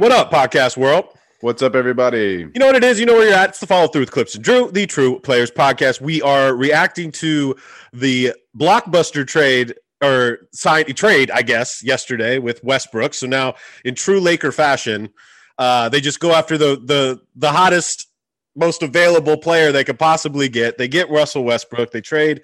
What up, podcast world? What's up, everybody? You know what it is? You know where you're at. It's the follow through with Clipps and Drew, the True Players Podcast. We are reacting to the blockbuster trade or sign trade, I guess, yesterday with Westbrook. So now, in true Laker fashion, uh, they just go after the the the hottest, most available player they could possibly get. They get Russell Westbrook. They trade,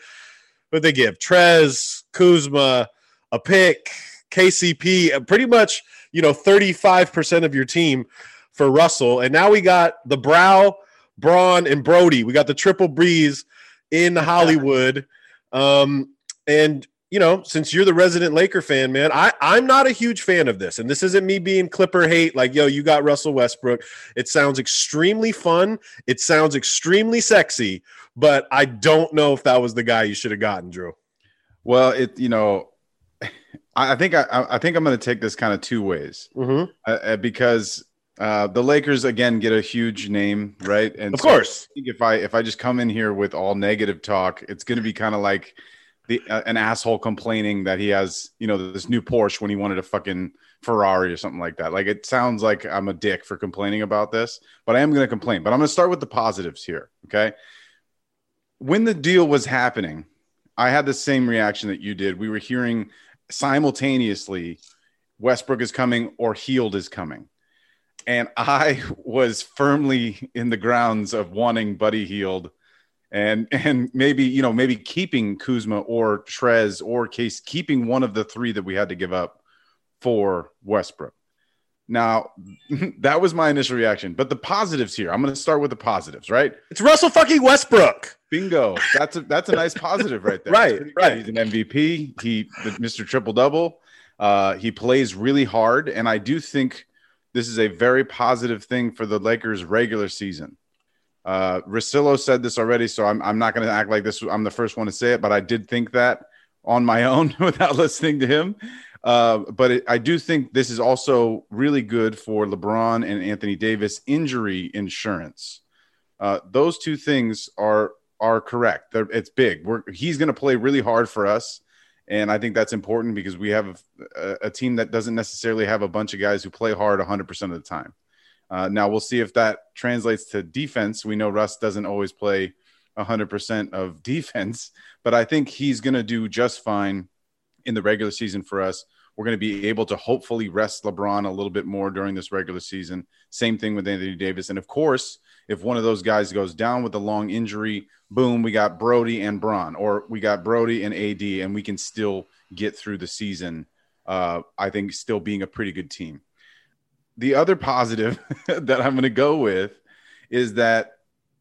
but they give Trez, Kuzma, a pick, KCP, pretty much you know 35% of your team for Russell. And now we got the Brow, Bron, and Brodie. We got the triple breeze in Hollywood. Um, and you know, since you're the resident Laker fan, man, I, I'm not a huge fan of this. And this isn't me being Clipper hate, like, yo, you got Russell Westbrook. It sounds extremely fun. It sounds extremely sexy, but I don't know if that was the guy you should have gotten, Drew. Well, it, you know, I think I, I think I'm going to take this kind of two ways mm-hmm. uh, because uh, the Lakers again get a huge name, right? And of so course, if I if I just come in here with all negative talk, it's going to be kind of like the uh, an asshole complaining that he has you know this new Porsche when he wanted a fucking Ferrari or something like that. Like it sounds like I'm a dick for complaining about this, but I am going to complain. But I'm going to start with the positives here. Okay, when the deal was happening, I had the same reaction that you did. We were hearing simultaneously Westbrook is coming or Hield is coming. And I was firmly in the grounds of wanting Buddy Hield and and maybe you know maybe keeping Kuzma or Trez or Case keeping one of the three that we had to give up for Westbrook. Now, that was my initial reaction. But the positives here, I'm going to start with the positives, right? It's Russell fucking Westbrook. Bingo. That's a that's a nice positive right there. right, right. He's an MVP. He Mr. Triple Double. Uh, he plays really hard, and I do think this is a very positive thing for the Lakers regular season. Uh, said this already, so I'm, I'm not going to act like this. I'm the first one to say it, but I did think that on my own without listening to him. Uh, but it, I do think this is also really good for LeBron and Anthony Davis injury insurance. Uh, those two things are are correct. They're, it's big. We're, he's going to play really hard for us, and I think that's important because we have a, a, team that doesn't necessarily have a bunch of guys who play hard 100% of the time. Uh, now we'll see if that translates to defense. We know Russ doesn't always play 100% of defense, but I think he's going to do just fine in the regular season for us. We're going to be able to hopefully rest LeBron a little bit more during this regular season. Same thing with Anthony Davis. And of course, if one of those guys goes down with a long injury, boom, we got Brodie and Bron, or we got Brodie and AD, and we can still get through the season. Uh, I think still being a pretty good team. The other positive that I'm going to go with is that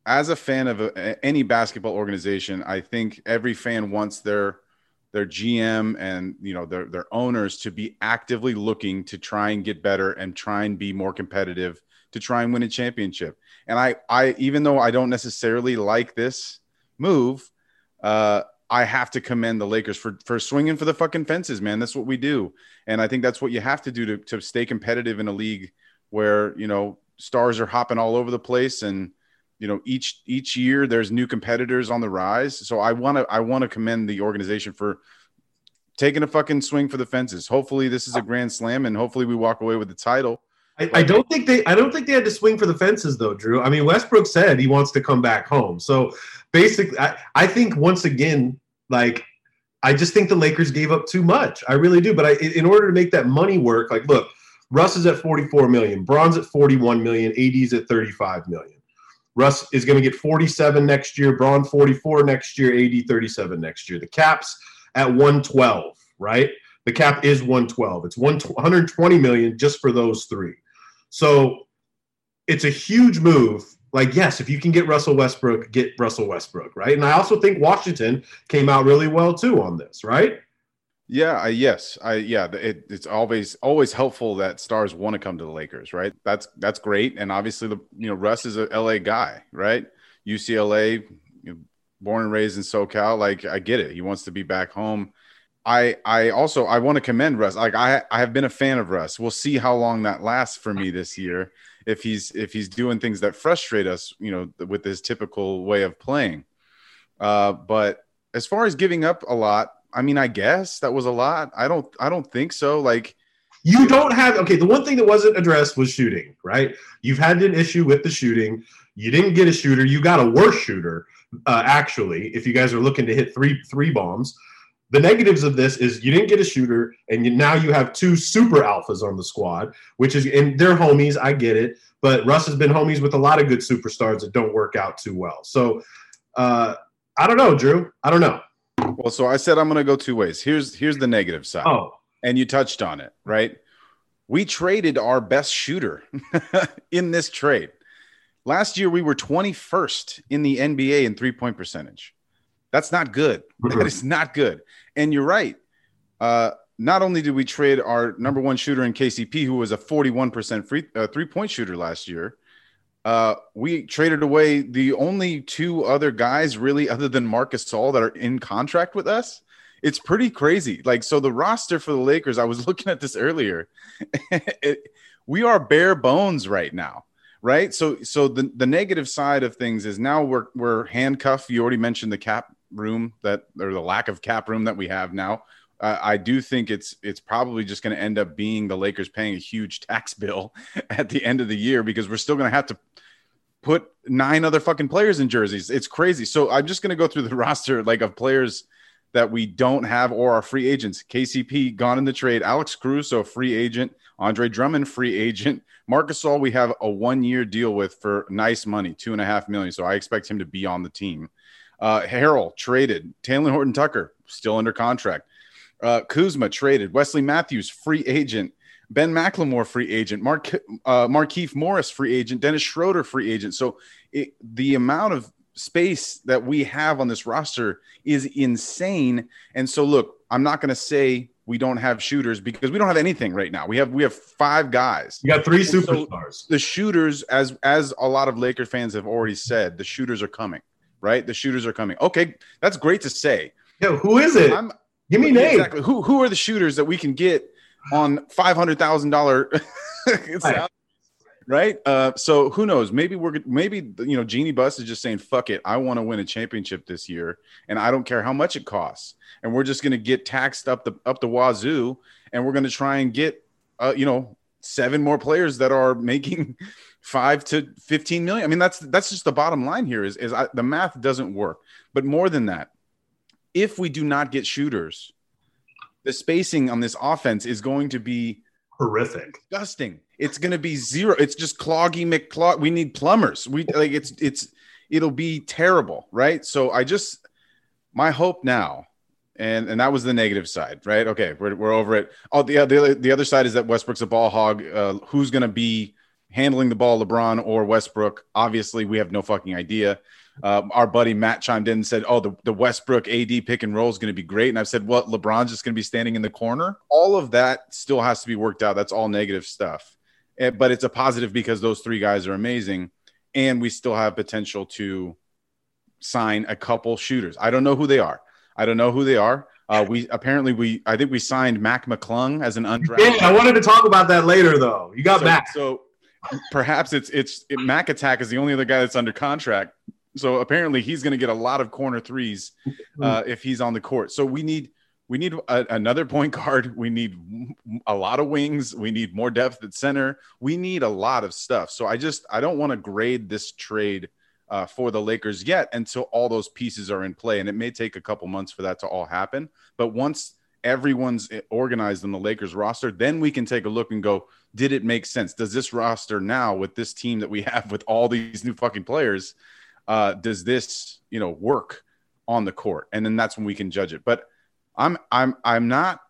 as a fan of a, any basketball organization, I think every fan wants their their GM and you know their their owners to be actively looking to try and get better and try and be more competitive to try and win a championship. And I, I even though I don't necessarily like this move, uh, I have to commend the Lakers for for swinging for the fucking fences, man. That's what we do, and I think that's what you have to do to to stay competitive in a league where you know stars are hopping all over the place, and you know each each year there's new competitors on the rise. So I want to I want to commend the organization for taking a fucking swing for the fences. Hopefully this is a grand slam, and hopefully we walk away with the title. I, I, don't think they. I don't think they had to swing for the fences, though, Drew. I mean, Westbrook said he wants to come back home. So basically, I, I think once again, like, I just think the Lakers gave up too much. I really do. But I, in order to make that money work, like, look, Russ is at 44 million, Bron's at 41 million, AD's at 35 million. Russ is going to get 47 next year, Bron 44 next year, AD 37 next year. The cap's at 112, right? The cap is 112. It's 120 million just for those three. So it's a huge move. Like, yes, if you can get Russell Westbrook, get Russell Westbrook, right? And I also think Washington came out really well too on this, right? Yeah, I, yes, I yeah. It, it's always always helpful that stars want to come to the Lakers, right? That's that's great, and obviously the you know Russ is a LA guy, right? UCLA, you know, born and raised in SoCal. Like I get it, he wants to be back home. I I also I want to commend Russ. Like I I have been a fan of Russ. We'll see how long that lasts for me this year. If he's if he's doing things that frustrate us, you know, with his typical way of playing. Uh, but as far as giving up a lot, I mean, I guess that was a lot. I don't I don't think so. Like You don't have okay. The one thing that wasn't addressed was shooting, right? You've had an issue with the shooting. You didn't get a shooter. You got a worse shooter, uh, actually. If you guys are looking to hit three three bombs, the negatives of this is you didn't get a shooter, and you, now you have two super alphas on the squad, which is and they're homies. I get it, but Russ has been homies with a lot of good superstars that don't work out too well. So uh, I don't know, Drew. I don't know. Well, so I said I'm going to go two ways. Here's here's the negative side. Oh, and you touched on it, right? We traded our best shooter in this trade. Last year, we were 21st in the NBA in three point percentage. That's not good. Mhm. That is not good. And you're right. Uh, not only did we trade our number one shooter in KCP, who was a 41% free uh, three point shooter last year, uh, we traded away the only two other guys, really, other than Marc Gasol, that are in contract with us. It's pretty crazy. Like, so the roster for the Lakers, I was looking at this earlier. it, we are bare bones right now, right? So, so the, the negative side of things is now we're we're handcuffed. You already mentioned the cap room that or the lack of cap room that we have now. I do think it's it's probably just going to end up being the Lakers paying a huge tax bill at the end of the year because we're still going to have to put nine other fucking players in jerseys. It's crazy. So I'm just going to go through the roster like of players that we don't have or are free agents. KCP gone in the trade. Alex Caruso free agent. Andre Drummond free agent. Marc Gasol we have a one year deal with for nice money, two and a half million. So I expect him to be on the team. Uh, Harrell traded. Talen Horton Tucker still under contract. Uh, Kuzma traded. Wesley Matthews free agent. Ben McLemore free agent. Mark uh, Markieff Morris free agent. Dennis Schroeder free agent. So it, the amount of space that we have on this roster is insane. And so look, I'm not going to say we don't have shooters because we don't have anything right now. We have we have five guys. you got three And so- superstars. The shooters, as as a lot of Laker fans have already said, the shooters are coming. Right, the shooters are coming. Okay, that's great to say. Yeah, who is it? I'm Give me names. Exactly. Who who are the shooters that we can get on five hundred thousand dollar? Right. Uh, so who knows? Maybe we're maybe you know Jeanie Buss is just saying fuck it. I want to win a championship this year, and I don't care how much it costs. And we're just going to get taxed up the up the wazoo, and we're going to try and get uh, you know seven more players that are making five to fifteen million. I mean that's that's just the bottom line here. Is is I, the math doesn't work. But more than that, if we do not get shooters, the spacing on this offense is going to be Horrific. disgusting. It's going to be zero. It's just cloggy McClog. We need plumbers. We like it's it's it'll be terrible, right? So I just my hope now, and and that was the negative side, right? Okay, we're, we're over it. Oh, the the other, the other side is that Westbrook's a ball hog. Uh, who's going to be handling the ball, LeBron or Westbrook? Obviously, we have no fucking idea. Uh, our buddy Matt chimed in and said, "Oh, the, the Westbrook AD pick and roll is going to be great." And I've said, "What? LeBron's just going to be standing in the corner." All of that still has to be worked out. That's all negative stuff, Eh, but it's a positive because those three guys are amazing, and we still have potential to sign a couple shooters. I don't know who they are. I don't know who they are. Uh, we apparently we I think we signed Mac McClung as an undrafted. Yeah, I wanted to talk about that later, though. You got so, back. So perhaps it's it's it, Mac Attack is the only other guy that's under contract. So apparently he's going to get a lot of corner threes uh, if he's on the court. So we need we need a, another point guard. We need a lot of wings. We need more depth at center. We need a lot of stuff. So I just I don't want to grade this trade uh, for the Lakers yet until all those pieces are in play, and it may take a couple months for that to all happen. But once everyone's organized on the Lakers roster, then we can take a look and go, did it make sense? Does this roster now with this team that we have with all these new fucking players, uh, does this you know work on the court? And then that's when we can judge it. But I'm I'm I'm not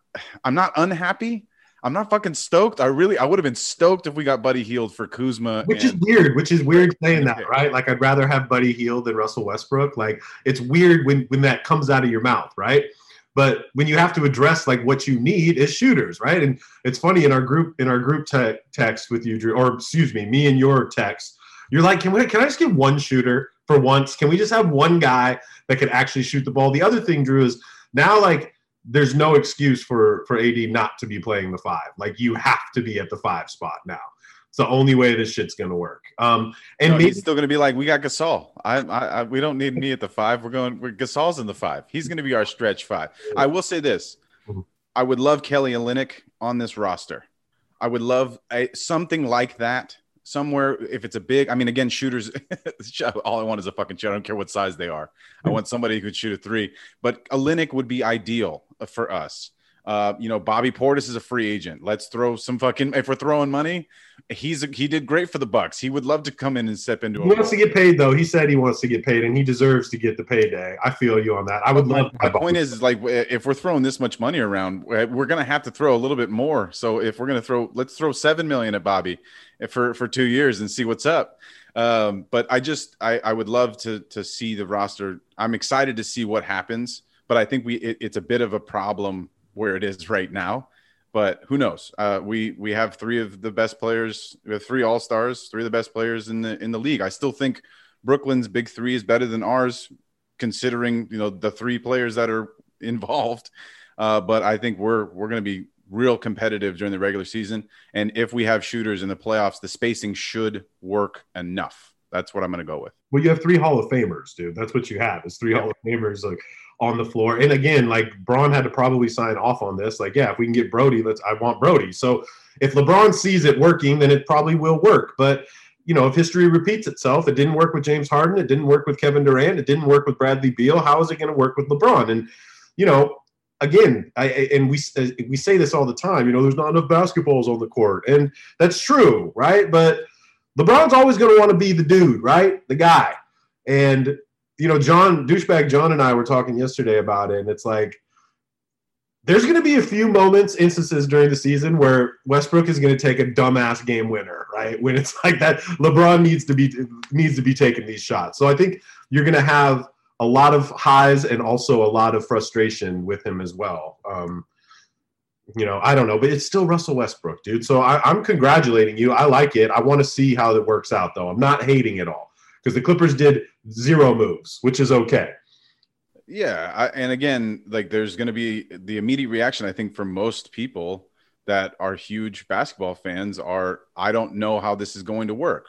I'm not unhappy. I'm not fucking stoked. I really I would have been stoked if we got Buddy Hield for Kuzma. Which is weird. Which is weird saying that, right? Like I'd rather have Buddy Hield than Russell Westbrook. Like it's weird when when that comes out of your mouth, right? But when you have to address like what you need is shooters, right? And it's funny in our group in our group te- text with you, Drew, or excuse me, me and your text. You're like, can we? Can I just get one shooter for once? Can we just have one guy that can actually shoot the ball? The other thing, Drew, is now like there's no excuse for for AD not to be playing the five. Like you have to be at the five spot now. It's the only way this shit's gonna work. Um, and No, maybe he's still to be like, we got Gasol. I, I, I, we don't need me at the five. We're going. We're Gasol's in the five. He's to be our stretch five. I will say this: Mhm. I would love Kelly Olynyk on this roster. I would love a, something like that somewhere. If it's a big, I mean, again, shooters. all I want is a fucking shot. I don't care what size they are. I hmm. want somebody who could shoot a three. But a Olynyk would be ideal for us. Uh, you know, Bobby Portis is a free agent. Let's throw some fucking. If we're throwing money, he's a, he did great for the Bucks. He would love to come in and step into. He wants to get paid though. He said he wants to get paid, and he deserves to get the payday. I feel you on that. I would love. My, my point is, is like if we're throwing this much money around, we're gonna have to throw a little bit more. So if we're gonna throw, let's throw seven million at Bobby for for two years and see what's up. Um, but I just I, I would love to to see the roster. I'm excited to see what happens, but I think we it, it's a bit of a problem where it is right now. But who knows? Uh, we we have three of the best players. We have three All Stars, three of the best players in the in the league. I still think Brooklyn's big three is better than ours, considering you know the three players that are involved. Uh, but I think we're we're going to be real competitive during the regular season. And if we have shooters in the playoffs, the spacing should work enough. That's what I'm going to go with. Well, you have three Hall of Famers, dude. That's what you have. Is three Hall of Famers. Like on the floor. And again, like Bron had to probably sign off on this. Like, yeah, if we can get Brodie, let's I want Brodie. So if LeBron sees it working, then it probably will work. But you know, if history repeats itself, it didn't work with James Harden, it didn't work with Kevin Durant, it didn't work with Bradley Beal. How is it going to work with LeBron? And you know, again, I and we uh, we say this all the time. You know, there's not enough basketballs on the court, and that's true, right? But LeBron's always going to want to be the dude, right? The guy. And you know, John, douchebag John and I were talking yesterday about it, and it's like there's going to be a few moments, instances during the season where Westbrook is going to take a dumbass game winner, right? When it's like that, LeBron needs to be needs to be taking these shots. So I think you're going to have a lot of highs and also a lot of frustration with him as well. Um, you know, I don't know, but it's still Russell Westbrook, dude. So I, I'm congratulating you. I like it. I want to see how it works out, though. I'm not hating it all because the Clippers did zero moves, which is okay. Yeah, I, and again, like there's going to be the immediate reaction. I think for most people that are huge basketball fans are, I don't know how this is going to work.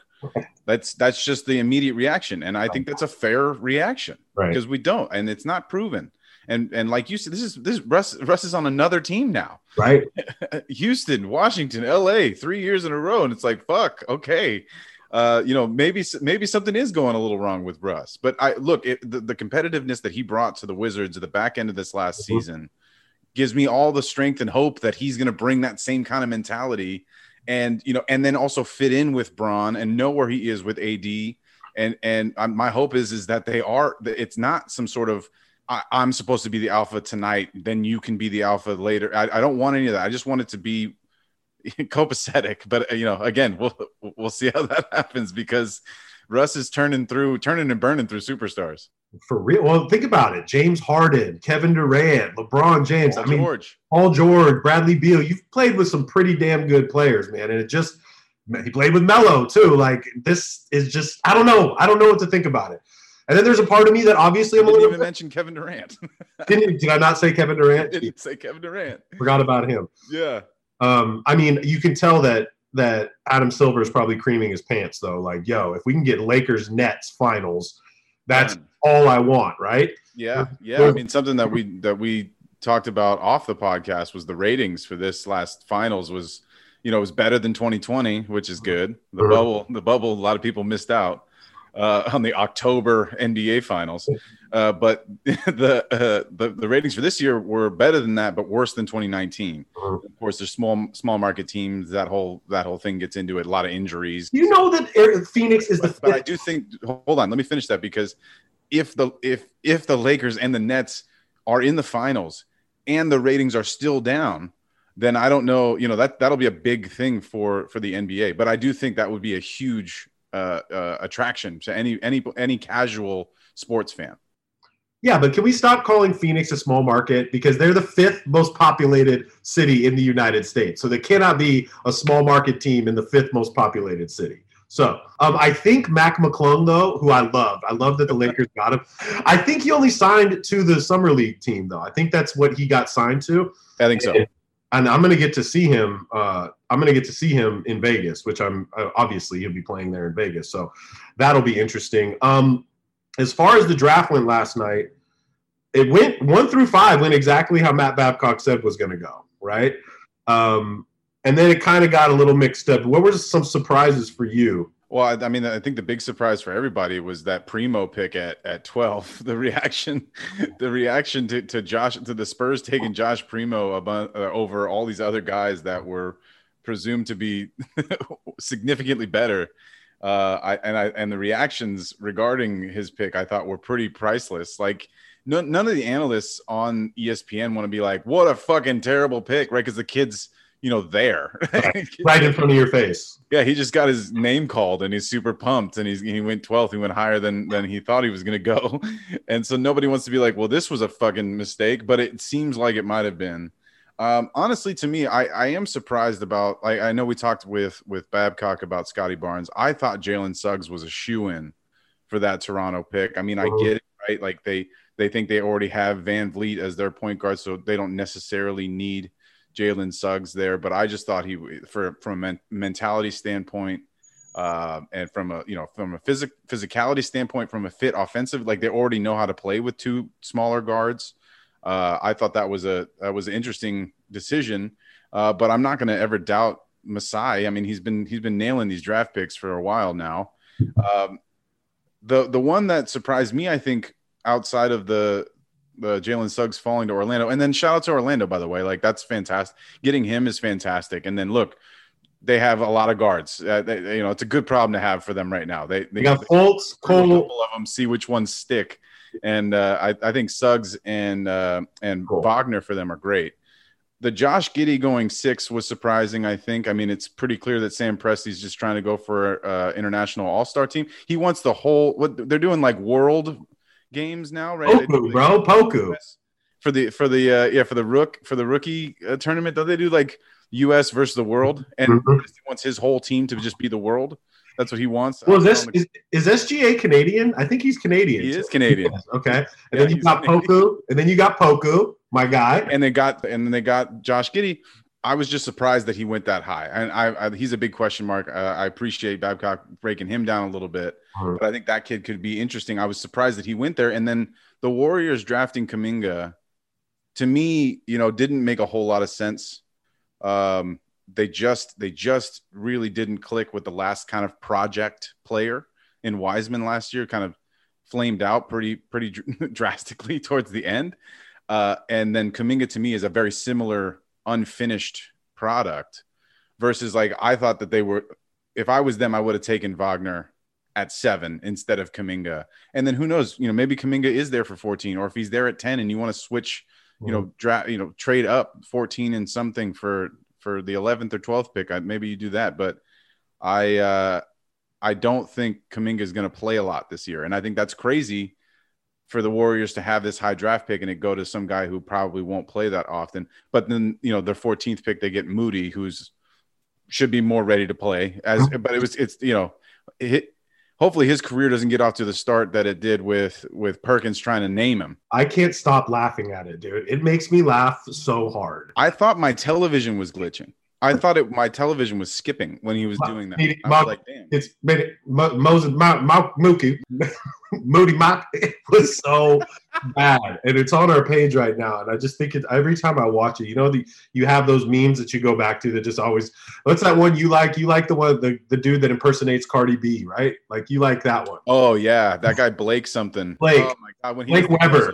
That's that's just the immediate reaction, and I think that's a fair reaction right. because we don't, and it's not proven. And and like you said, this is this Russ Russ is on another team now, right? Houston, Washington, L.A. three years in a row, and it's like fuck, okay uh, you know, maybe maybe something is going a little wrong with Russ. But I look it, the, the, competitiveness that he brought to the Wizards at the back end of this last mm-hmm. season gives me all the strength and hope that he's going to bring that same kind of mentality, and you know, and then also fit in with Bron and know where he is with AD. And and my hope is is that they are. It's not some sort of I, am supposed to be the alpha tonight, then you can be the alpha later. I, I, don't want any of that. I just want it to be copacetic. But uh, you know, again, we'll we'll see how that happens because Russ is turning through, turning and burning through superstars. For real. Well, think about it. James Harden, Kevin Durant, LeBron James. Paul I mean, George. Paul George, Bradley Beal. You've played with some pretty damn good players, man. And it just he played with Melo too. Like this is just I don't know. I don't know what to think about it. And then there's a part of me that obviously I'm a little. Even mention Kevin Durant. didn't did I not say Kevin Durant? I didn't say Kevin Durant. Forgot about him. Yeah. Um, I mean, you can tell that that Adam Silver is probably creaming his pants though. Like, yo, if we can get Lakers Nets finals, that's Man. all I want, right? Yeah, yeah. I mean, something that we that we talked about off the podcast was the ratings for this last finals was, you know, it was better than 2020, which is good. The uh-huh. bubble, the bubble, a lot of people missed out uh, on the October NBA finals. Uh, but the, uh, the the ratings for this year were better than that, but worse than 2019. Uh-huh. Of course, there's small small market teams. That whole that whole thing gets into it. A lot of injuries. You know that Phoenix is the. But, but I do think. Hold on, let me finish that because if the if if the Lakers and the Nets are in the finals and the ratings are still down, then I don't know. You know that that'll be a big thing for for the NBA. But I do think that would be a huge uh, uh, attraction to any any any casual sports fan. Yeah, but can we stop calling Phoenix a small market because they're the fifth most populated city in the United States? So they cannot be a small market team in the fifth most populated city. So um, I think Mac McClung, though, who I love, I love that the Lakers got him. I think he only signed to the summer league team, though. I think that's what he got signed to. I think so. And, and I'm going to get to see him. Uh, I'm going to get to see him in Vegas, which I'm uh, obviously he'll be playing there in Vegas, so that'll be interesting. Um, as far as the draft went last night, it went one through five went exactly how Matt Babcock said was going to go, right? Um, and then it kind of got a little mixed up. What were some surprises for you? Well, I, I mean, I think the big surprise for everybody was that Primo pick at at twelve. The reaction, the reaction to, to Josh to the Spurs taking Josh Primo above, uh, over all these other guys that were presumed to be significantly better. Uh, I and I and the reactions regarding his pick, I thought were pretty priceless. Like none, none of the analysts on ESPN want to be like, "What a fucking terrible pick," right? Because the kid's you know there right. right in front of your face. Yeah, he just got his name called and he's super pumped and he's he went 12th. He went higher than than he thought he was going to go. And so nobody wants to be like, "Well, this was a fucking mistake," but it seems like it might have been. Um, honestly, to me, I, I am surprised about. I, I know we talked with with Babcock about Scottie Barnes. I thought Jalen Suggs was a shoe in for that Toronto pick. I mean, I uh-huh. get it, right? Like they they think they already have VanVleet as their point guard, so they don't necessarily need Jalen Suggs there. But I just thought he, for from a mentality standpoint, uh, and from a you know from a physic physicality standpoint, from a fit offensive, like they already know how to play with two smaller guards. Uh, I thought that was a that was an interesting decision, uh, but I'm not going to ever doubt Masai. I mean, he's been he's been nailing these draft picks for a while now. Um, the the one that surprised me, I think, outside of the the Jalen Suggs falling to Orlando, and then shout out to Orlando by the way, like that's fantastic. Getting him is fantastic, and then look, they have a lot of guards. Uh, they, you know, it's a good problem to have for them right now. They, they, got Fultz, Cole, of them, see which ones stick, and uh, I, I think Suggs and uh, and cool. Wagner for them are great. The Josh Giddey going six was surprising. I think. I mean, it's pretty clear that Sam Presti's just trying to go for uh, international All Star team. He wants the whole. What they're doing, like world games now, right? Poku, bro, Poku for the for the uh, yeah for the rook for the rookie uh, tournament. Don't they do like U.S. versus the world? And mm-hmm. he wants his whole team to just be the world. That's what he wants. Well, is, this, is, is SGA Canadian? I think he's Canadian. He is Canadian. okay, and yeah, then you got Canadian. Poku, and then you got Poku, my guy, and they got and then they got Josh Giddey. I was just surprised that he went that high, and I, I he's a big question mark. Uh, I appreciate Babcock breaking him down a little bit, but I think that kid could be interesting. I was surprised that he went there, and then the Warriors drafting Kuminga, to me, you know, didn't make a whole lot of sense. Um, they just they just really didn't click with the last kind of project player in Wiseman last year. Kind of flamed out pretty pretty drastically towards the end, uh, and then Kuminga to me is a very similar unfinished product versus like I thought that they were if I was them, I would have taken Wagner at seven instead of Kuminga. And then who knows, you know, maybe Kuminga is there for 14, or if he's there at 10 and you want to switch, you know, draft, you know, trade up 14 and something for for the 11th or 12th pick, I, maybe you do that. But I uh I don't think Kuminga is going to play a lot this year. And I think that's crazy for the Warriors to have this high draft pick and it go to some guy who probably won't play that often. But then, you know, their 14th pick, they get Moody, who's should be more ready to play. As but it was, it's you know, it, hopefully his career doesn't get off to the start that it did with with Perkins trying to name him. I can't stop laughing at it, dude. It makes me laugh so hard. I thought my television was glitching. I thought it my television was skipping when he was doing that. I was like, damn. It's Moses Mookie Moody Mock. It was so bad, and it's on our page right now. And I just think it every time I watch it. You know, the you have those memes that you go back to that just always. What's that one you like? You like the one the, the dude that impersonates Cardi B, right? Like you like that one. Oh yeah, that guy Blake something. Blake. Oh my god, when he Blake Weber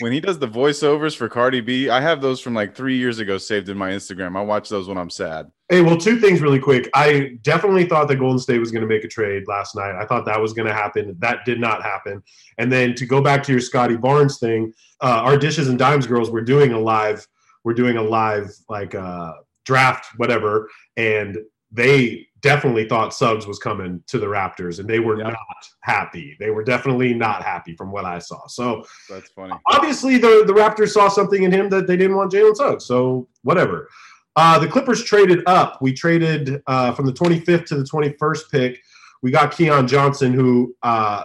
when he does the voiceovers for Cardi B, I have those from like three years ago saved in my Instagram. I watch those when I'm sad. Hey, well, two things really quick. I definitely thought that Golden State was going to make a trade last night. I thought that was going to happen. That did not happen. And then to go back to your Scottie Barnes thing, uh, our dishes and dimes girls were doing a live. We're doing a live like uh, draft, whatever, and they definitely thought Suggs was coming to the Raptors, and they were not happy. They were definitely not happy from what I saw. So that's funny. Obviously, the the Raptors saw something in him that they didn't want Jalen Suggs. So whatever. Uh, the Clippers traded up. We traded uh, from the 25th to the 21st pick. We got Keon Johnson, who, uh,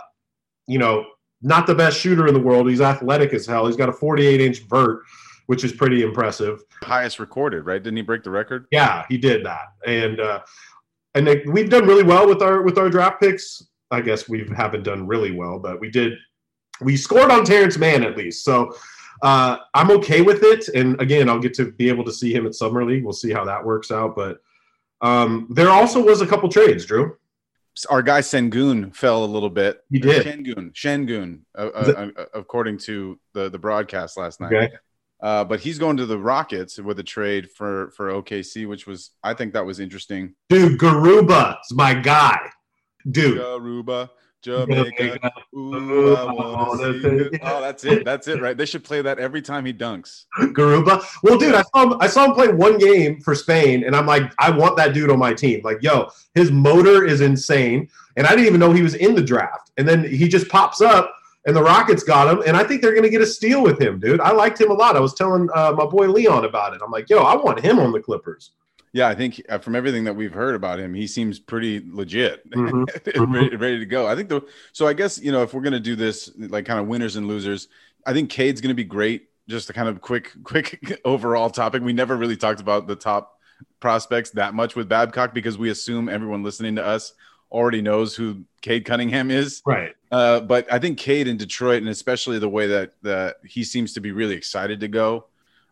you know, not the best shooter in the world. He's athletic as hell. He's got a 48 inch vert, which is pretty impressive. Highest recorded, right? Didn't he break the record? Yeah, he did that. And uh, and they, we've done really well with our with our draft picks. I guess we haven't done really well, but we did. We scored on Terance Mann at least. So uh, I'm okay with it. And again, I'll get to be able to see him at Summer League. We'll see how that works out. But um, there also was a couple trades, Drew. Our guy Sengun fell a little bit. He did. Shengun, Shengun, uh, uh, uh, according to the the broadcast last night. Okay. Uh, but he's going to the Rockets with a trade for for OKC, which was I think that was interesting. Dude, Garuba's my guy. Dude. Garuba, Jamaica. Ooh, I wanna wanna see take you. it. Oh, that's it. That's it, right? They should play that every time he dunks. Garuba. Well, dude, I saw him. I saw him play one game for Spain, and I'm like, I want that dude on my team. Like, yo, his motor is insane, and I didn't even know he was in the draft. And then he just pops up, and the Rockets got him, and I think they're gonna get a steal with him, dude. I liked him a lot. I was telling uh, my boy Leon about it. I'm like, yo, I want him on the Clippers. Yeah, I think uh, from everything that we've heard about him, he seems pretty legit, Mhm. ready, ready to go. I think the so I guess you know if we're gonna do this like kind of winners and losers, I think Cade's gonna be great. Just a kind of quick, quick overall topic. We never really talked about the top prospects that much with Babcock because we assume everyone listening to us already knows who Cade Cunningham is. Right. Uh, but I think Cade in Detroit, and especially the way that that he seems to be really excited to go,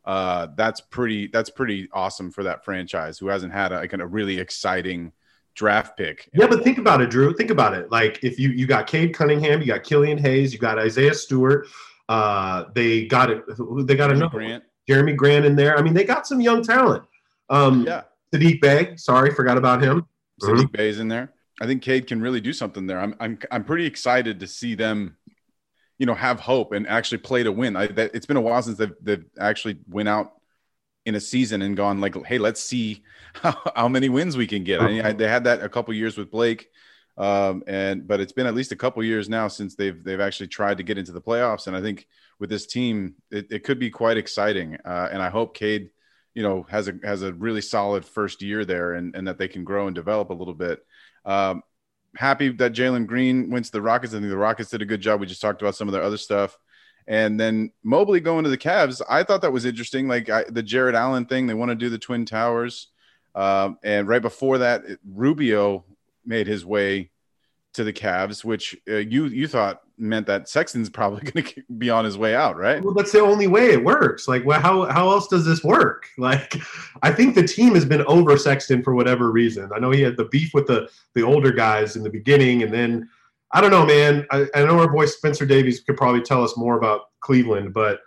uh, that's pretty that's pretty awesome for that franchise who hasn't had a, like a really exciting draft pick. Yeah, but think about it, Drew. Think about it. Like if you you got Cade Cunningham, you got Killian Hayes, you got Isaiah Stewart. Uh, they got it. They got another Grant, Jerami Grant in there. I mean, they got some young talent. Um, yeah, Sadiq Bey. Sorry, forgot about him. Sadiq Bey's in there. I think Cade can really do something there. I'm I'm I'm pretty excited to see them, you know, have hope and actually play to win. I, that, it's been a while since they've they've actually went out in a season and gone like, hey, let's see how, how many wins we can get. I, I, they had that a couple years with Blake, um, and but it's been at least a couple years now since they've they've actually tried to get into the playoffs. And I think with this team, it, it could be quite exciting. Uh, and I hope Cade, you know, has a has a really solid first year there, and and that they can grow and develop a little bit. Um, happy that Jalen Green went to the Rockets. I think the Rockets did a good job. We just talked about some of their other stuff. And then Mobley going to the Cavs, I thought that was interesting. Like I, the Jarrett Allen thing, they want to do the Twin Towers. Um, and right before that, Rubio made his way to the Cavs, which uh, you you thought meant that Sexton's probably going to be on his way out, right? Well, that's the only way it works. Like, well, how how else does this work? Like, I think the team has been over Sexton for whatever reason. I know he had the beef with the the older guys in the beginning, and then I don't know, man. I, I know our boy Spencer Davies could probably tell us more about Cleveland, but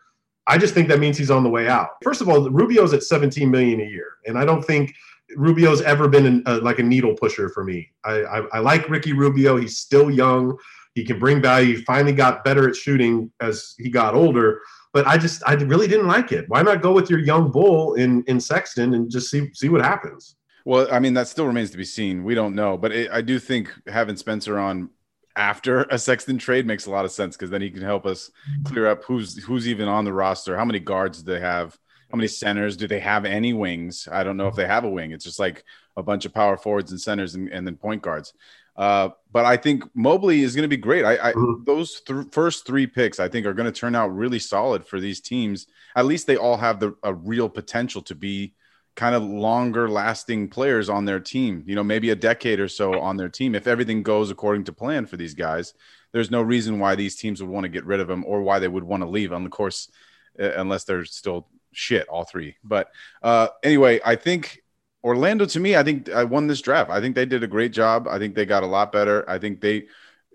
I just think that means he's on the way out. First of all, Rubio's at 17 million a year, and I don't think Rubio's ever been an, uh, like a needle pusher for me. I, I I like Ricky Rubio. He's still young. He can bring value. He finally got better at shooting as he got older. But I just I really didn't like it. Why not go with your young bull in in Sexton and just see see what happens? Well, I mean, that still remains to be seen. We don't know, but it, I do think having Spencer on after a Sexton trade makes a lot of sense because then he can help us clear up who's who's even on the roster. How many guards do they have? How many centers do they have? Any wings? I don't know if they have a wing. It's just like a bunch of power forwards and centers and, and then point guards. Uh, but I think Mobley is going to be great. I, I Mhm. those th- first three picks I think are going to turn out really solid for these teams. At least they all have the a real potential to be kind of longer lasting players on their team. You know, maybe a decade or so on their team if everything goes according to plan for these guys. There's no reason why these teams would want to get rid of them or why they would want to leave. on the course, uh, unless they're still shit, all three. But uh, anyway, I think Orlando to me, I think I won this draft. I think they did a great job. I think they got a lot better. I think they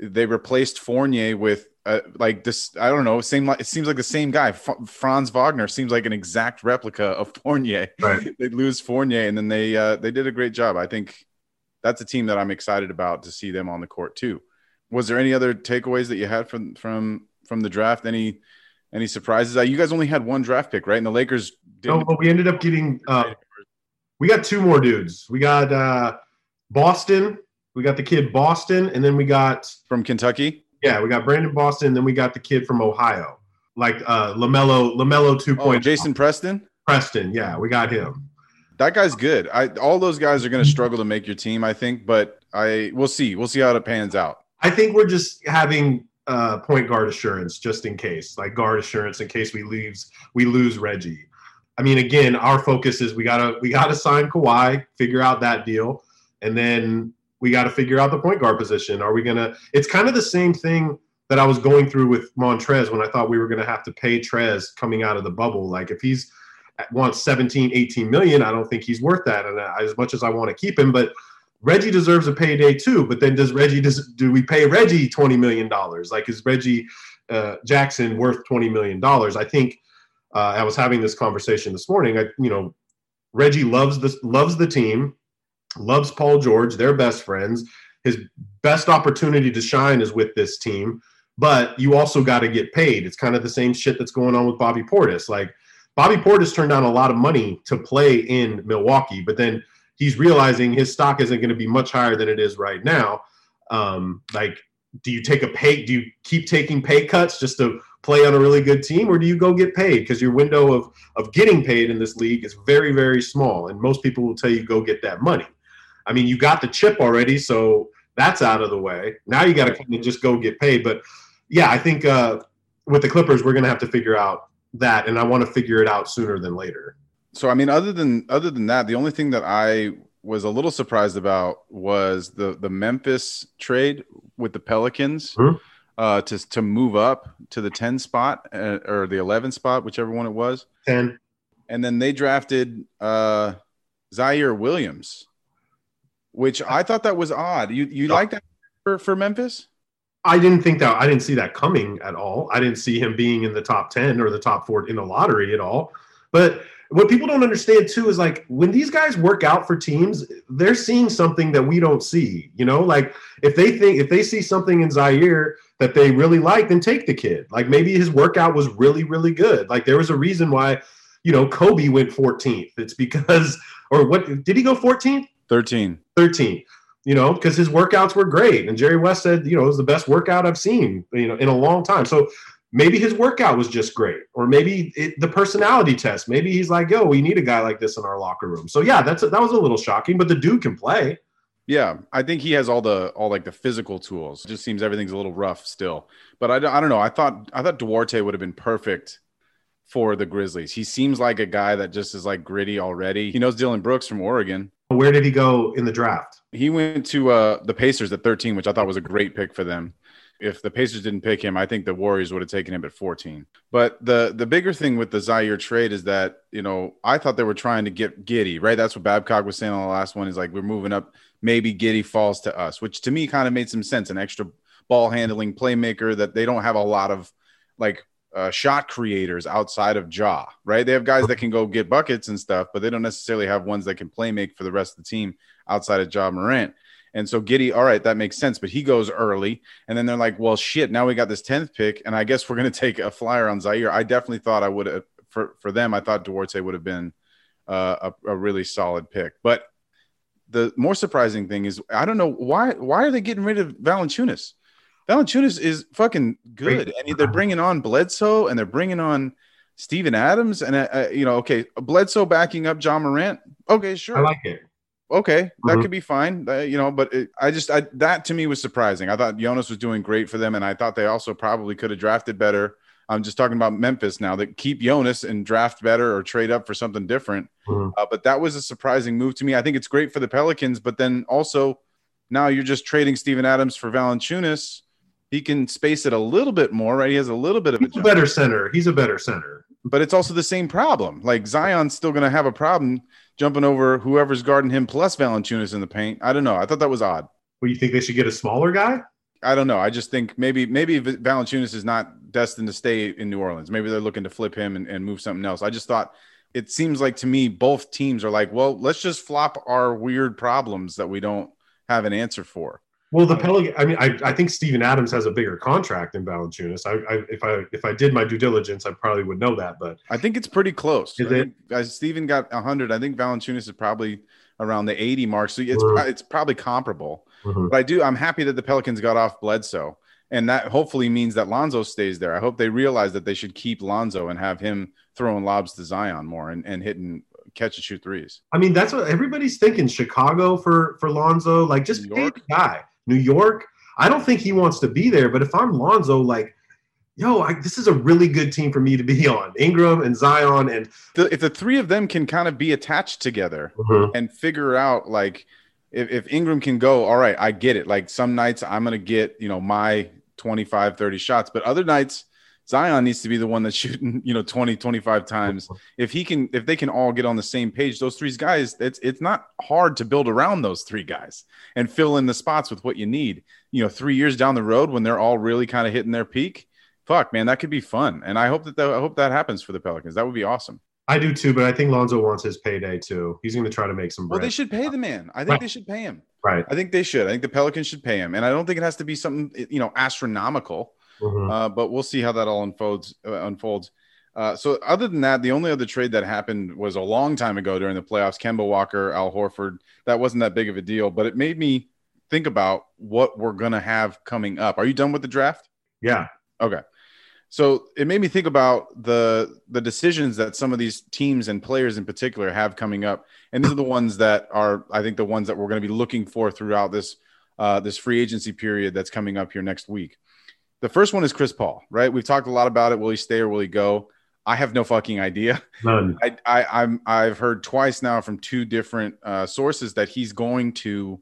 they replaced Fournier with uh, like this. I don't know. Same like it seems like the same guy. F- Franz Wagner seems like an exact replica of Fournier. Right. they lose Fournier, and then they uh, they did a great job. I think that's a team that I'm excited about to see them on the court too. Was there any other takeaways that you had from from from the draft? Any any surprises? Uh, you guys only had one draft pick, right? And the Lakers No, but we ended up getting uh, we got two more dudes. We got uh, Boston. We got the kid Boston, and then we got from Kentucky. yeah, we got Brandon Boston. And then we got the kid from Ohio, like uh, Lamelo Lamelo 2.0. Oh, Jason Preston. Preston. Yeah, we got him. That guy's good. I all those guys are going to struggle to make your team, I think, but I we'll see. We'll see how it pans out. I think we're just having uh, point guard assurance just in case, like guard assurance in case we lose we lose Reggie. I mean, again, our focus is we gotta we gotta sign Kawhi, figure out that deal, and then we got to figure out the point guard position. Are we gonna? It's kind of the same thing that I was going through with Montrezl when I thought we were to have to pay Trez coming out of the bubble. Like if he's wants 17, 18 million, I don't think he's worth that. And as much as I want to keep him, but Reggie deserves a payday too. But then does Reggie does do we pay Reggie twenty million dollars? Like is Reggie uh, Jackson worth twenty million dollars? I think uh, I was having this conversation this morning. I you know Reggie loves the loves the team, loves Paul George. They're best friends. His best opportunity to shine is with this team but you also got to get paid. It's kind of the same shit that's going on with Bobby Portis. Like Bobby Portis turned down a lot of money to play in Milwaukee, but then he's realizing his stock isn't going to be much higher than it is right now. Um, like, do you take a pay? Do you keep taking pay cuts just to play on a really good team, or do you go get paid? Because your window of of getting paid in this league is very very small, and most people will tell you go get that money. I mean, you got the chip already, so that's out of the way. Now you got to kind of just go get paid, but yeah, I think uh, with the Clippers, we're going to have to figure out that, and I want to figure it out sooner than later. So, I mean, other than other than that, the only thing that I was a little surprised about was the the Memphis trade with the Pelicans mm-hmm. uh, to to move up to the ten spot uh, or the eleven spot, whichever one it was. Ten, and then they drafted uh, Ziaire Williams, which I thought that was odd. You you like that for, for Memphis? I didn't think that I didn't see that coming at all. I didn't see him being in the top 10 or the top four in the lottery at all. But what people don't understand too is like when these guys work out for teams, they're seeing something that we don't see. You know, like if they think if they see something in Ziaire that they really like, then take the kid. Like maybe his workout was really, really good. Like there was a reason why, you know, Kobe went 14th. It's because or what did he go 14th? 13. 13 you know, because his workouts were great. And Jerry West said, you know, it was the best workout I've seen, you know, in a long time. So maybe his workout was just great, or maybe it, the personality test. Maybe he's like, yo, we need a guy like this in our locker room. So yeah, that's a, that was a little shocking, but the dude can play. Yeah, I think he has all the all like the physical tools. It just seems everything's a little rough still. But I, I don't know. I thought I thought Duarte would have been perfect for the Grizzlies. He seems like a guy that just is like gritty already. He knows Dillon Brooks from Oregon. Where did he go in the draft? He went to uh, the Pacers at 13, which I thought was a great pick for them. If the Pacers didn't pick him, I think the Warriors would have taken him at 14. But the the bigger thing with the Ziaire trade is that, you know, I thought they were trying to get Giddey right? That's what Babcock was saying on the last one. Is like we're moving up, maybe Giddey falls to us, which to me kind of made some sense. An extra ball handling playmaker that they don't have a lot of like uh, shot creators outside of Ja, right? They have guys that can go get buckets and stuff, but they don't necessarily have ones that can play make for the rest of the team outside of Ja Morant. And so Giddey, all right, that makes sense, but he goes early. And then they're like, well, shit, now we got this 10th pick, and I guess we're going to take a flyer on Ziaire. I definitely thought I would have, for, for them, I thought Duarte would have been uh, a, a really solid pick. But the more surprising thing is, I don't know why, why are they getting rid of Valanciunas? Valanciunas is fucking good, and they're bringing on Bledsoe and they're bringing on Steven Adams, and uh, uh, you know, okay, Bledsoe backing up John Morant. Okay, sure, I like it. Okay, that mm-hmm. could be fine, uh, you know. But it, I just, I, that to me was surprising. I thought Jonas was doing great for them, and I thought they also probably could have drafted better. I'm just talking about Memphis now that keep Jonas and draft better or trade up for something different. Mm-hmm. Uh, but that was a surprising move to me. I think it's great for the Pelicans, but then also now you're just trading Steven Adams for Valanciunas he can space it a little bit more, right? He has a little bit of a, a better center. He's a better center. But it's also the same problem. Like Zion's still going to have a problem jumping over whoever's guarding him plus Valanciunas in the paint. I don't know. I thought that was odd. Well, you think they should get a smaller guy? I don't know. I just think maybe maybe Valanciunas is not destined to stay in New Orleans. Maybe they're looking to flip him and, and move something else. I just thought it seems like to me both teams are like, well, let's just flop our weird problems that we don't have an answer for. Well, the Pelican. I mean, I, I think Steven Adams has a bigger contract than Valanciunas. I, I, if I if I did my due diligence, I probably would know that. But I think it's pretty close. Is it? Think, Steven got hundred. I think Valanciunas is probably around the eighty mark. So it's mm-hmm. it's probably comparable. Mm-hmm. But I do. I'm happy that the Pelicans got off Bledsoe, and that hopefully means that Lonzo stays there. I hope they realize that they should keep Lonzo and have him throwing lobs to Zion more and, and hitting catch and shoot threes. I mean, that's what everybody's thinking. Chicago for for Lonzo, like just pay the guy. New York, I don't think he wants to be there. But if I'm Lonzo, like, yo, I, this is a really good team for me to be on. Ingram and Zion and the, if the three of them can kind of be attached together mm-hmm. and figure out like if, if Ingram can go, all right, I get it. Like some nights I'm gonna get you know my 25, 30 shots. But other nights, Zion needs to be the one that's shooting, you know, 20, 25 times. If he can, if they can all get on the same page, those three guys, it's it's not hard to build around those three guys and fill in the spots with what you need. You know, three years down the road when they're all really kind of hitting their peak, fuck, man, that could be fun. And I hope that, that I hope that happens for the Pelicans. That would be awesome. I do too, but I think Lonzo wants his payday too. He's going to try to make some bread. Well, they should pay the man. I think Right. they should pay him. Right. I think they should. I think the Pelicans should pay him, and I don't think it has to be something you know astronomical. Mhm. Uh, but we'll see how that all unfolds. Uh, unfolds. Uh, so, other than that, the only other trade that happened was a long time ago during the playoffs. Kemba Walker, Al Horford. That wasn't that big of a deal, but it made me think about what we're gonna have coming up. Are you done with the draft? Yeah. Okay. So it made me think about the the decisions that some of these teams and players in particular have coming up, and these are the ones that are, I think, the ones that we're going to be looking for throughout this uh, this free agency period that's coming up here next week. The first one is Chris Paul, right? We've talked a lot about it. Will he stay or will he go? I have no fucking idea. None. I, I I'm I've heard twice now from two different uh, sources that he's going to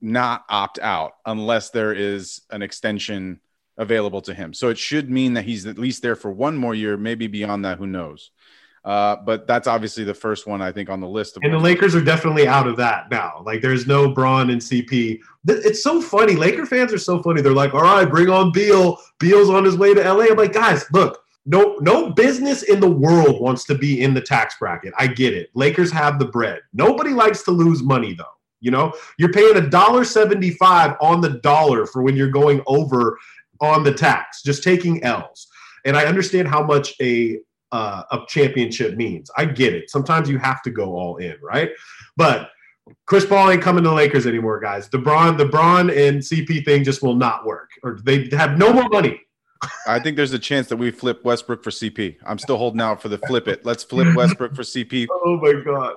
not opt out unless there is an extension available to him. So it should mean that he's at least there for one more year, maybe beyond that, who knows. Uh, but that's obviously the first one I think on the list. Of And the Lakers are definitely out of that now. Like there's no Bron and CP. It's so funny. Laker fans are so funny. They're like, all right, bring on Beal. Beal's on his way to LA. I'm like, guys, look, no, no business in the world wants to be in the tax bracket. I get it. Lakers have the bread. Nobody likes to lose money though. You know, you're paying a dollar seventy-five on the dollar for when you're going over on the tax, just taking L's. And I understand how much a uh, a championship means. I get it. Sometimes you have to go all in, right? But Chris Paul ain't coming to the Lakers anymore, guys. The Bron, the Bron and CP thing just will not work, or they have no more money. I think there's a chance that we flip Westbrook for CP. I'm still holding out for the flip it. Let's flip Westbrook for CP. Oh my god.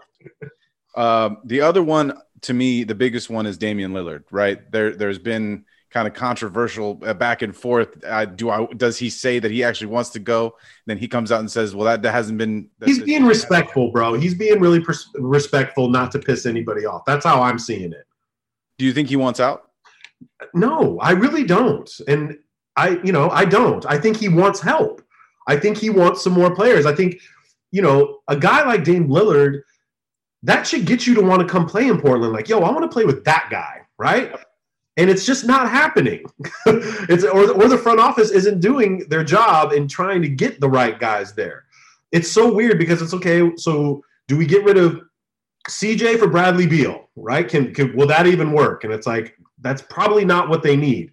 Um, the other one, to me, the biggest one is Damian Lillard. Right there, there's been kind of controversial uh, back and forth. Uh, do I does he say that he actually wants to go? Then he comes out and says, "Well, that, that hasn't been." that- He's being respectful, bro. He's being really pers- respectful, not to piss anybody off. That's how I'm seeing it. Do you think he wants out? No, I really don't. And I, you know, I don't. I think he wants help. I think he wants some more players. I think, you know, a guy like Dame Lillard, that should get you to want to come play in Portland. Like, yo, I want to play with that guy, right? And it's just not happening. it's or, or the front office isn't doing their job in trying to get the right guys there. It's so weird because it's okay. So do we get rid of CJ for Bradley Beal, right? Can, can will that even work? And it's like that's probably not what they need.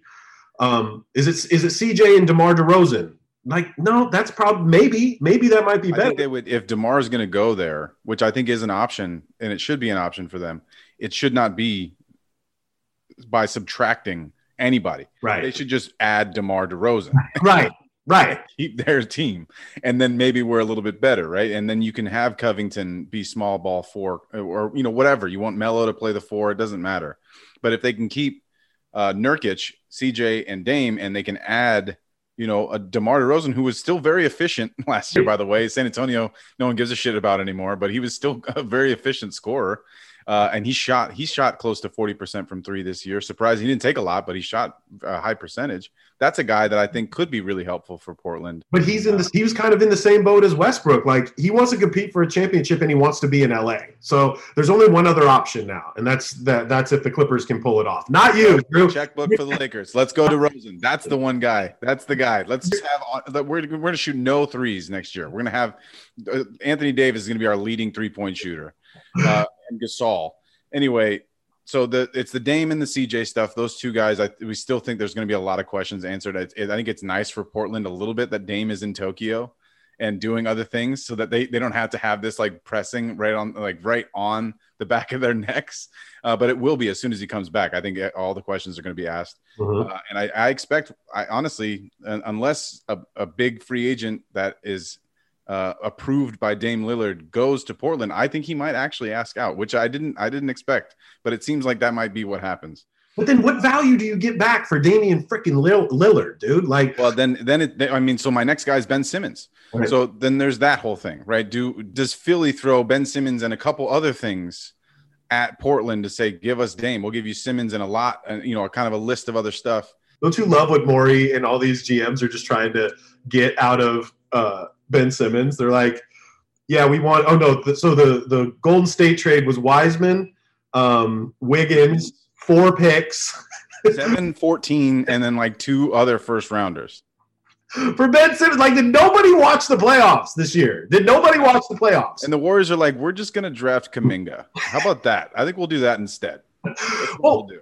Um, is it is it CJ and DeMar DeRozan? Like, no, that's probably maybe maybe that might be I better. think they would if DeMar is going to go there, which I think is an option, and it should be an option for them. It should not be by subtracting anybody. Right. They should just add DeMar DeRozan. right, right. keep their team, and then maybe we're a little bit better, right? And then you can have Covington be small ball four, or you know whatever you want Melo to play the four. It doesn't matter, but if they can keep uh, Nurkic, CJ, and Dame, and they can add. You know, a DeMar DeRozan, who was still very efficient last year, by the way. San Antonio, no one gives a shit about anymore, but he was still a very efficient scorer. Uh, and he shot he shot close to 40% from three this year. Surprised he didn't take a lot, but he shot a high percentage. That's a guy that I think could be really helpful for Portland. But he's in this. He was kind of in the same boat as Westbrook. Like he wants to compete for a championship and he wants to be in LA. So there's only one other option now, and that's that. That's if the Clippers can pull it off. Not you, Drew. Checkbook for the Lakers. Let's go to Rosen. That's the one guy. That's the guy. Let's just have. We're, we're to shoot no threes next year. We're going to have uh, Anthony Davis is going to be our leading three point shooter, uh, and Gasol. Anyway, so the it's the Dame and the CJ stuff. Those two guys, I we still think there's going to be a lot of questions answered. I, I think it's nice for Portland a little bit that Dame is in Tokyo and doing other things so that they they don't have to have this like pressing right on like right on the back of their necks. Uh, but it will be as soon as he comes back. I think all the questions are going to be asked. Mhm. Uh, and I, I expect, I honestly, unless a, a big free agent that is uh, approved by Dame Lillard goes to Portland, I think he might actually ask out, which I didn't, I didn't expect. But it seems like that might be what happens. But then, what value do you get back for Damian freaking Lillard, dude? Like, Well, then, then it, I mean, so my next guy is Ben Simmons. Right. So then there's that whole thing, right? Do does Philly throw Ben Simmons and a couple other things at Portland to say, give us Dame, we'll give you Simmons and a lot, and you know, kind of a list of other stuff. don't you love what Morey and all these GMs are just trying to get out of uh, Ben Simmons? They're like, yeah, we want. Oh no, the, so the the Golden State trade was Wiseman, um, Wiggins, four picks. Seven, 14, and then like two other first rounders. For Ben Simmons, like did nobody watch the playoffs this year? Did nobody watch the playoffs? And the Warriors are like, we're just gonna draft Kuminga. How about that? I think we'll do that instead. Well, we'll do.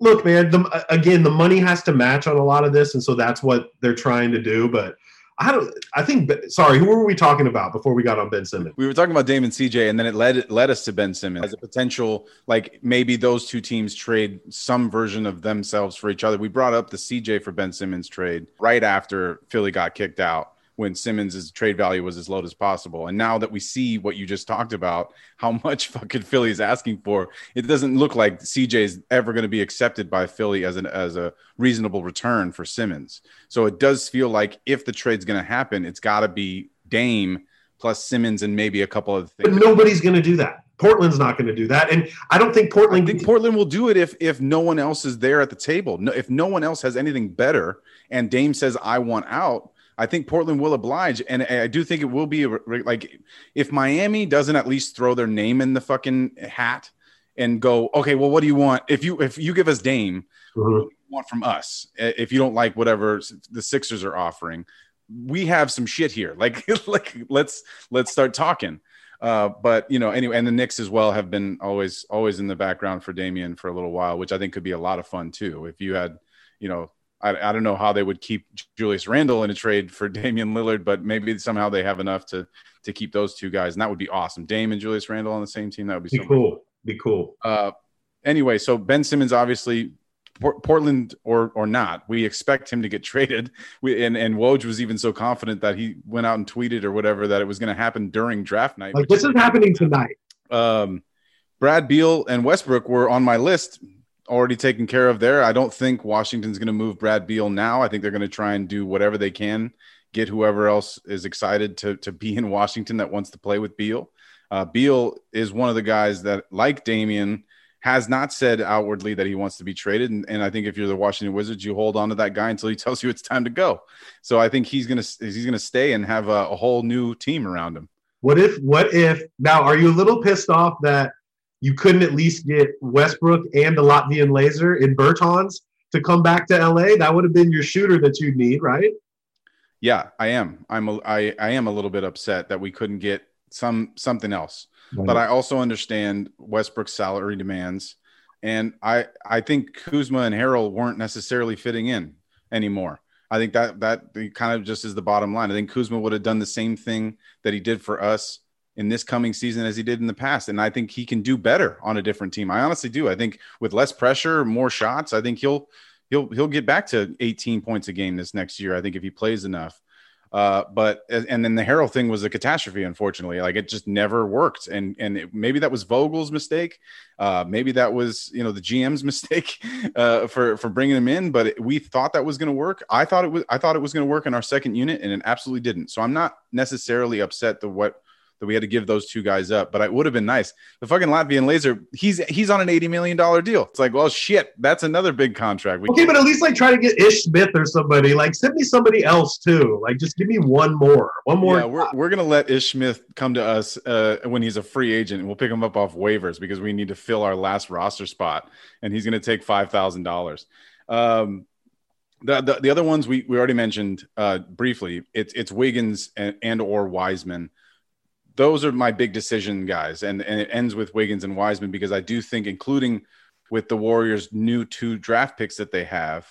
look, man. The, again, the money has to match on a lot of this, and so that's what they're trying to do. But I don't. I think. Sorry, who were we talking about before we got on Ben Simmons? We were talking about Damon CJ, and then it led led us to Ben Simmons as a potential, like maybe those two teams trade some version of themselves for each other. We brought up the CJ for Ben Simmons trade right after Philly got kicked out when Simmons' trade value was as low as possible. And now that we see what you just talked about, how much fucking Philly is asking for, it doesn't look like CJ is ever going to be accepted by Philly as an as a reasonable return for Simmons. So it does feel like if the trade's going to happen, it's got to be Dame plus Simmons and maybe a couple of things. But nobody's going to do that. Portland's not going to do that, and I don't think Portland. I think Portland will do it if if no one else is there at the table. No, if no one else has anything better, and Dame says I want out, I think Portland will oblige, and I do think it will be like if Miami doesn't at least throw their name in the fucking hat and go, okay, well, what do you want? If you if you give us Dame, Mhm. what do you want from us? If you don't like whatever the Sixers are offering, we have some shit here. Like like let's let's start talking. Uh, but you know, anyway, and the Knicks as well have been always always in the background for Damian for a little while, which I think could be a lot of fun too. If you had, you know, I, I don't know how they would keep Julius Randle in a trade for Damian Lillard, but maybe somehow they have enough to to keep those two guys, and that would be awesome. Dame and Julius Randle on the same team, that would be, Be so cool. Be cool. uh, anyway, so Ben Simmons, obviously, Por- Portland or or not, we expect him to get traded. We, and and Woj was even so confident that he went out and tweeted or whatever that it was going to happen during draft night. Like this is happening tonight. um, Brad Beal and Westbrook were on my list, already taken care of there. I don't think Washington's going to move Brad Beal now. I think they're going to try and do whatever they can, get whoever else is excited to to be in Washington that wants to play with Beal. Uh, Beal is one of the guys that, like Damian, has not said outwardly that he wants to be traded. And, and I think if you're the Washington Wizards, you hold on to that guy until he tells you it's time to go. So I think he's gonna he's gonna stay and have a, a whole new team around him. What if? What if? Now, are you a little pissed off that you couldn't at least get Westbrook and the Latvian laser in Bertans to come back to LA? That would have been your shooter that you'd need, right? Yeah, I am. I'm a, I, I am a little bit upset that we couldn't get some something else. But I also understand Westbrook's salary demands, and I I think Kuzma and Harrell weren't necessarily fitting in anymore. I think that that kind of just is the bottom line. I think Kuzma would have done the same thing that he did for us in this coming season as he did in the past, and I think he can do better on a different team. I honestly do. I think with less pressure, more shots, I think he'll he'll he'll get back to 18 points a game this next year. I think if he plays enough. Uh, but and then the Harrell thing was a catastrophe. Unfortunately, like it just never worked, and and it, maybe that was Vogel's mistake. Uh, maybe that was you know the GM's mistake uh, for for bringing him in. But it, we thought that was going to work. I thought it was. I thought it was going to work in our second unit, and it absolutely didn't. So I'm not necessarily upset that what that we had to give those two guys up. But it would have been nice. The fucking Latvian laser, he's he's on an eighty million dollar deal. It's like, well, shit, that's another big contract. We Okay, but at least like try to get Ish Smith or somebody. Like send me somebody else too. Like just give me one more, one more. Yeah, we're, we're gonna let Ish Smith come to us uh, when he's a free agent, and we'll pick him up off waivers because we need to fill our last roster spot, and he's gonna take five thousand dollars. Um, the, the the other ones we, we already mentioned uh, briefly. It's it's Wiggins and, and or Wiseman. Those are my big decision guys, and and it ends with Wiggins and Wiseman because I do think, including with the Warriors' new two draft picks that they have,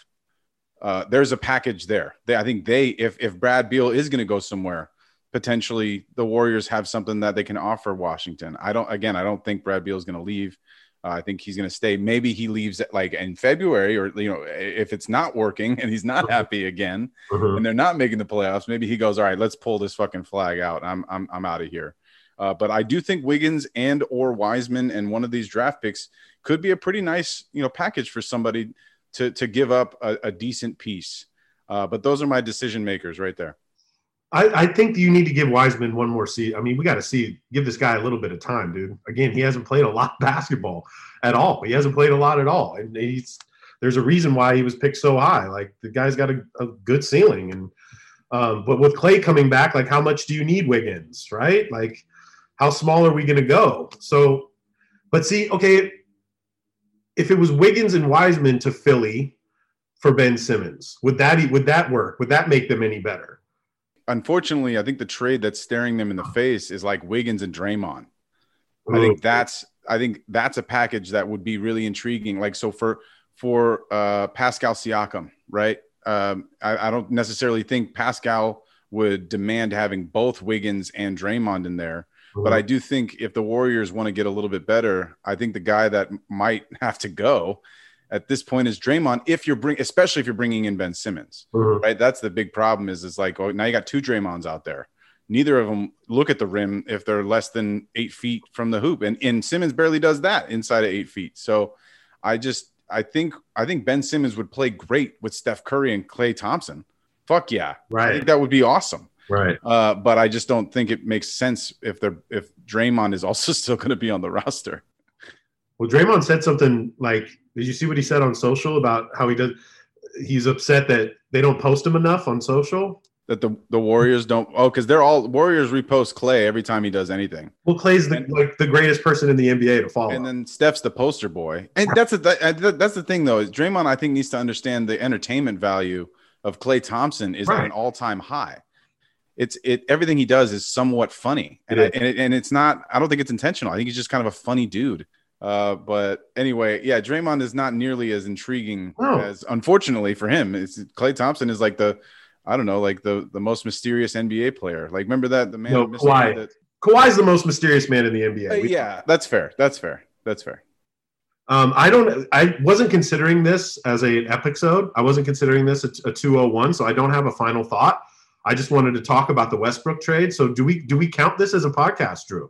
uh, there's a package there. They, I think they, if if Brad Beal is going to go somewhere, potentially the Warriors have something that they can offer Washington. I don't. Again, I don't think Brad Beal is going to leave. Uh, I think he's going to stay. Maybe he leaves like in February, or you know, if it's not working and he's not happy again, Mhm. and they're not making the playoffs, maybe he goes, "All right, let's pull this fucking flag out. I'm I'm I'm out of here." Uh, but I do think Wiggins and or Wiseman and one of these draft picks could be a pretty nice you know package for somebody to to give up a, a decent piece. Uh, but those are my decision makers right there. I, I think you need to give Wiseman one more seat. I mean, we got to see give this guy a little bit of time, dude. Again, he hasn't played a lot of basketball at all. He hasn't played a lot at all, and he's there's a reason why he was picked so high. Like the guy's got a, a good ceiling, and um, but with Klay coming back, like how much do you need Wiggins, right? Like how small are we going to go? So, but see, okay, if it was Wiggins and Wiseman to Philly for Ben Simmons, would that would that work? Would that make them any better? Unfortunately, I think the trade that's staring them in the face is like Wiggins and Draymond. I think that's I think that's a package that would be really intriguing. Like so for for uh, Pascal Siakam, right? Um, I, I, don't necessarily think Pascal would demand having both Wiggins and Draymond in there. Mm-hmm. But I do think if the Warriors want to get a little bit better, I think the guy that might have to go at this point is Draymond. If you're bring, especially if you're bringing in Ben Simmons, mm-hmm. right? That's the big problem. Is is like, oh, now you got two Draymonds out there. Neither of them look at the rim if they're less than eight feet from the hoop, and and Simmons barely does that inside of eight feet. So I just I think I think Ben Simmons would play great with Steph Curry and Klay Thompson. Fuck yeah, right. I think that would be awesome. Right. Uh, but I just don't think it makes sense if they're if Draymond is also still going to be on the roster. Well, Draymond said something like, "Did you see what he said on social about how he does? He's upset that they don't post him enough on social." that the, the Warriors don't. Oh, because they're all Warriors repost Klay every time he does anything. Well, Klay's the, and, like the greatest person in the NBA to follow. And then Steph's the poster boy. And that's the that's the thing though. Is Draymond I think needs to understand the entertainment value of Klay Thompson is right. at an all time high. It's it everything he does is somewhat funny, and I, and, it, and it's not. I don't think it's intentional. I think he's just kind of a funny dude. Uh, but anyway, yeah, Draymond is not nearly as intriguing no. as, unfortunately for him. It's Klay Thompson is like the I don't know, like the the most mysterious NBA player. Like, remember that the man no, Kawhi. That, Kawhi's the most mysterious man in the NBA. Uh, yeah, that's fair. That's fair. That's fair. Um, I don't. I wasn't considering this as a episode. I wasn't considering this a, a 201, so I don't have a final thought. I just wanted to talk about the Westbrook trade. So do we do we count this as a podcast, Drew?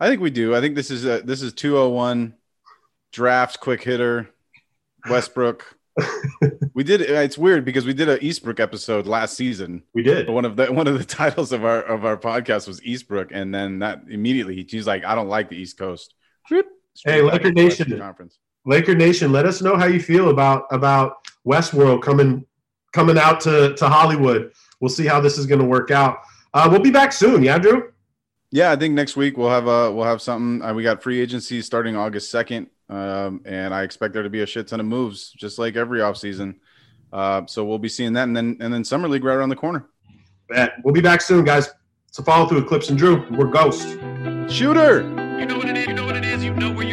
I think we do. I think this is a this is 201 draft quick hitter Westbrook we did. It's weird because we did an Eastbrook episode last season. We did. One of the one of the titles of our of our podcast was Eastbrook, and then that immediately he's like, "I don't like the East Coast." Hey, Laker Nation, conference. Laker Nation, let us know how you feel about about Westworld coming coming out to to Hollywood. We'll see how this is going to work out. Uh, we'll be back soon. Yeah, Drew. Yeah, I think next week we'll have a we'll have something. Uh, we got free agency starting August second. Um, and I expect there to be a shit ton of moves, just like every offseason. Uh, so we'll be seeing that, and then and then summer league right around the corner. Bet. We'll be back soon, guys. So follow through with Clipps and Drew. We're Ghost. Shooter. You know what it is. You know what it is. You know where